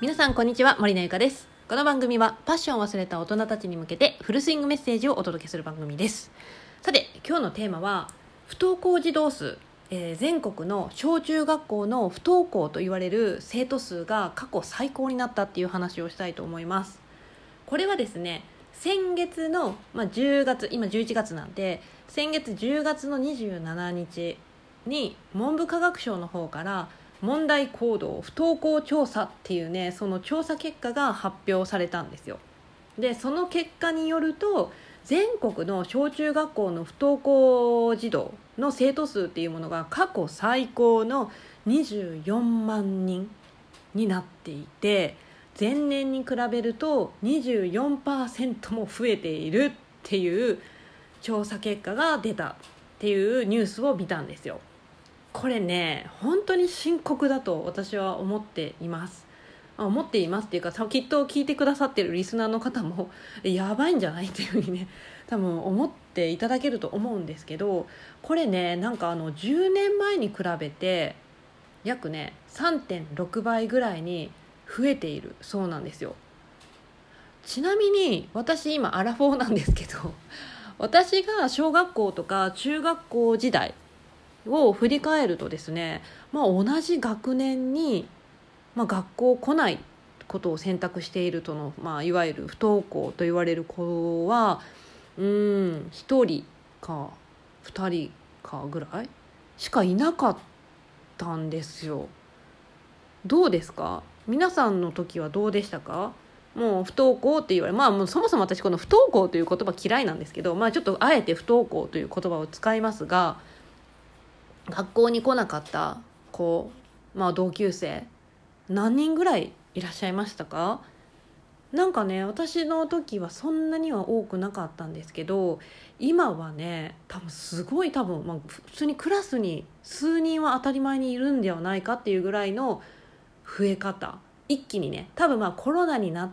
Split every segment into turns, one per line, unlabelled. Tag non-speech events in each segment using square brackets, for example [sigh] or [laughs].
皆さんこんにちは。森のゆかです。この番組はパッションを忘れた大人たちに向けてフルスイングメッセージをお届けする番組です。さて今日のテーマは不登校児童数、えー全国の小中学校の不登校と言われる生徒数が過去最高になったっていう話をしたいと思います。これはですね先月の、まあ、10月今11月なんで先月10月の27日に文部科学省の方から問題行動不登校調査っていうねその調査結果が発表されたんですよ。でその結果によると全国の小中学校の不登校児童の生徒数っていうものが過去最高の24万人になっていて前年に比べると24%も増えているっていう調査結果が出たっていうニュースを見たんですよ。これね本当に深刻だと私は思っています。思っていますっていうかきっと聞いてくださってるリスナーの方も [laughs] やばいんじゃないっていうふうにね多分思っていただけると思うんですけどこれねなんかあの10年前に比べて約ね3.6倍ぐらいに増えているそうなんですよ。ちなみに私今アラフォーなんですけど [laughs] 私が小学校とか中学校時代を振り返るとですね、まあ、同じ学年に、まあ、学校来ないことを選択しているとの、まあ、いわゆる不登校と言われる子はうん1人か2人かぐらいしかいなかったんですよ。どうですか？皆さんの時はどうでしたか？もう不登校って言われまあもうそもそも私この不登校という言葉嫌いなんですけどまあちょっとあえて不登校という言葉を使いますが学校に来なかった子、まあ、同級生何人ぐらいいらっしゃいましたか？なんかね私の時はそんなには多くなかったんですけど今はね多分すごい多分、まあ、普通にクラスに数人は当たり前にいるんではないかっていうぐらいの増え方。一気にね多分まあコロナになっ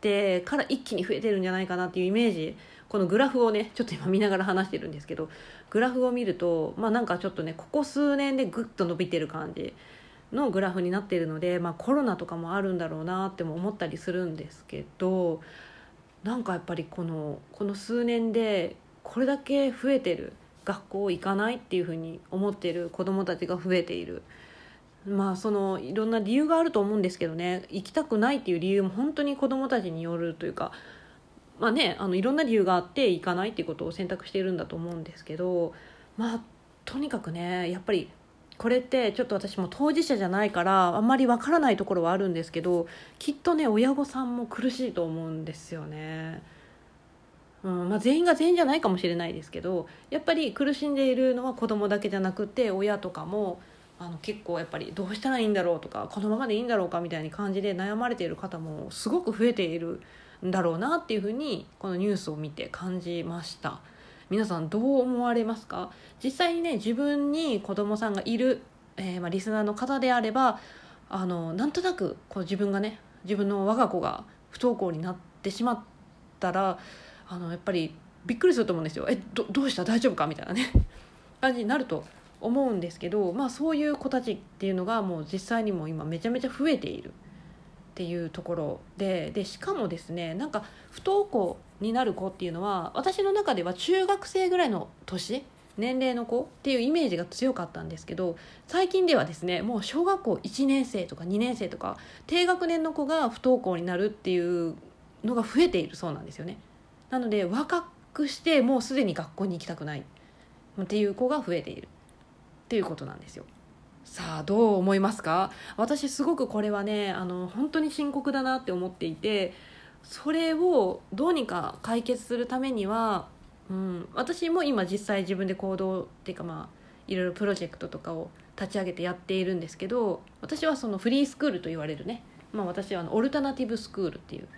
てから一気に増えてるんじゃないかなっていうイメージ。このグラフをねちょっと今見ながら話してるんですけどグラフを見るとまあなんかちょっとねここ数年でぐっと伸びてる感じのグラフになっているので、まあ、コロナとかもあるんだろうなっても思ったりするんですけどなんかやっぱりこのこの数年でこれだけ増えてる学校行かないっていうふうに思ってる子どもたちが増えている。まあそのいろんな理由があると思うんですけどね行きたくないっていう理由も本当に子どもたちによるというかまあねあのいろんな理由があって行かないっていうことを選択しているんだと思うんですけどまあとにかくねやっぱりこれってちょっと私も当事者じゃないからあんまりわからないところはあるんですけどきっとね親御さんも苦しいと思うんですよね。うんまあ、全員が全員じゃないかもしれないですけどやっぱり苦しんでいるのは子供だけじゃなくて親とかもあの結構やっぱりどうしたらいいんだろうとかこのままでいいんだろうかみたいな感じで悩まれている方もすごく増えているんだろうなっていうふうにこのニュースを見て感じました。皆さんどう思われますか？実際にね自分に子供さんがいる、えーまあ、リスナーの方であればあのなんとなくこう自分がね自分の我が子が不登校になってしまったらあのやっぱりびっくりすると思うんですよ。えどどうした？大丈夫か？みたいなね。[laughs] 感じになると思うんですけど、まあ、そういう子たちっていうのがもう実際にも今めちゃめちゃ増えている。っていうところででしかもですねなんか不登校になる子っていうのは私の中では中学生ぐらいの年年齢の子っていうイメージが強かったんですけど最近ではですねもう小学校1年生とか2年生とか低学年の子が不登校になるっていうのが増えているそうなんですよね。なので若くしてもうすでに学校に行きたくないっていう子が増えているっていうことなんですよ。さあどう思いますか？私すごくこれはねあの本当に深刻だなって思っていてそれをどうにか解決するためには、うん、私も今実際自分で行動っていうかまあいろいろプロジェクトとかを立ち上げてやっているんですけど私はそのフリースクールと言われるね、まあ、私はあのオルタナティブスクールっていう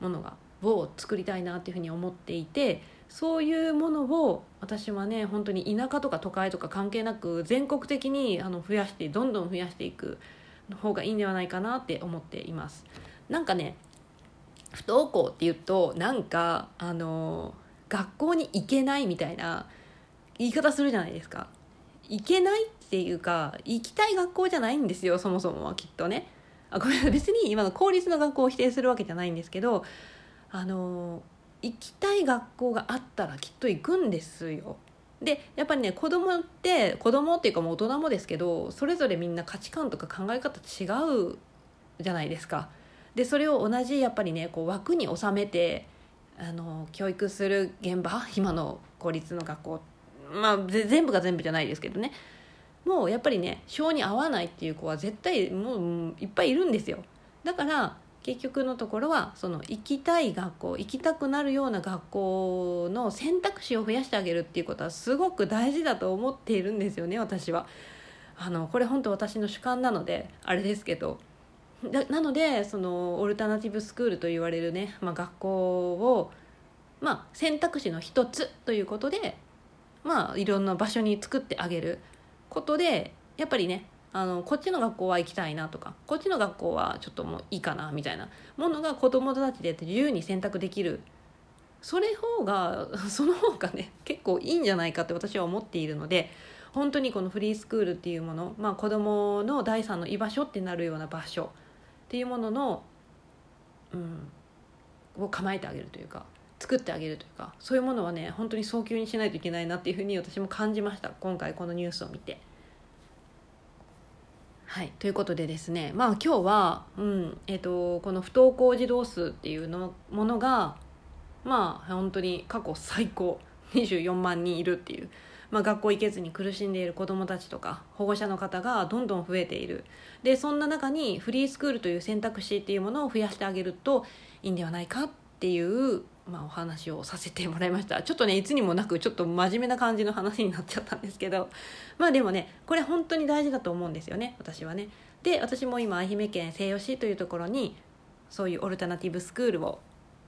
ものがを作りたいなっていうふうに思っていてそういうものを私はね本当に田舎とか都会とか関係なく全国的にあの増やしてどんどん増やしていく方がいいんではないかなって思っています。なんかね不登校っていうとなんかあの学校に行けないみたいな言い方するじゃないですか。行けないっていうか行きたい学校じゃないんですよそもそもはきっとね。あごめん別に今の公立の学校を否定するわけじゃないんですけどあの行きたい学校があったらきっと行くんですよ。でやっぱりね子供って子供っていうかもう大人もですけどそれぞれみんな価値観とか考え方違うじゃないですか。でそれを同じやっぱりねこう枠に収めてあの教育する現場今の公立の学校まあ全部が全部じゃないですけどねもうやっぱりね性に合わないっていう子は絶対もういっぱいいるんですよだから結局のところはその行きたい学校行きたくなるような学校の選択肢を増やしてあげるっていうことはすごく大事だと思っているんですよね私は。あのこれ本当私の主観なのであれですけどなのでそのオルタナティブスクールと言われるね、まあ、学校を、まあ、選択肢の一つということで、まあ、いろんな場所に作ってあげることでやっぱりねあのこっちの学校は行きたいなとかこっちの学校はちょっともういいかなみたいなものが子どもたちで自由に選択できるそれ方が [laughs] その方がね結構いいんじゃないかって私は思っているので本当にこのフリースクールっていうもの、まあ、子どもの第三の居場所ってなるような場所っていうものの、うん、を構えてあげるというか作ってあげるというかそういうものはね本当に早急にしないといけないなっていうふうに私も感じました今回このニュースを見て。はい。ということでですねまあ今日は、うんえーと、この不登校児童数っていうのものがまあ本当に過去最高24万人いるっていうまあ、学校行けずに苦しんでいる子どもたちとか保護者の方がどんどん増えている。でそんな中にフリースクールという選択肢っていうものを増やしてあげるといいんではないかってっていう、まあ、お話をさせてもらいましたちょっとねいつにもなくちょっと真面目な感じの話になっちゃったんですけど [laughs] まあでもねこれ本当に大事だと思うんですよね私はね。で私も今愛媛県西予市というところにそういうオルタナティブスクールを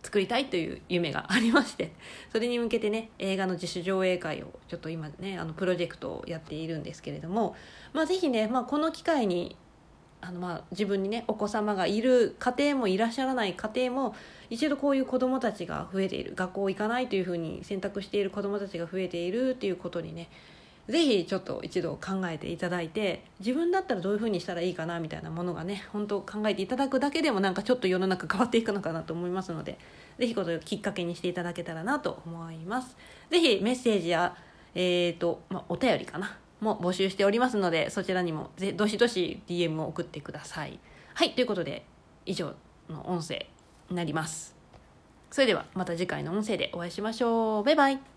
作りたいという夢がありましてそれに向けてね映画の自主上映会をちょっと今ねあのプロジェクトをやっているんですけれども、まあ、ぜひね、まあ、この機会にあのまあ自分にねお子様がいる家庭もいらっしゃらない家庭も一度こういう子どもたちが増えている学校行かないというふうに選択している子どもたちが増えているっていうことにねぜひちょっと一度考えていただいて自分だったらどういうふうにしたらいいかなみたいなものがね本当考えていただくだけでもなんかちょっと世の中変わっていくのかなと思いますのでぜひこれをきっかけにしていただけたらなと思います。ぜひメッセージや、えーとまあ、お便りかなも募集しておりますのでそちらにもぜどしどし DM を送ってください。はいということで以上の音声になります。それではまた次回の音声でお会いしましょう。バイバイ。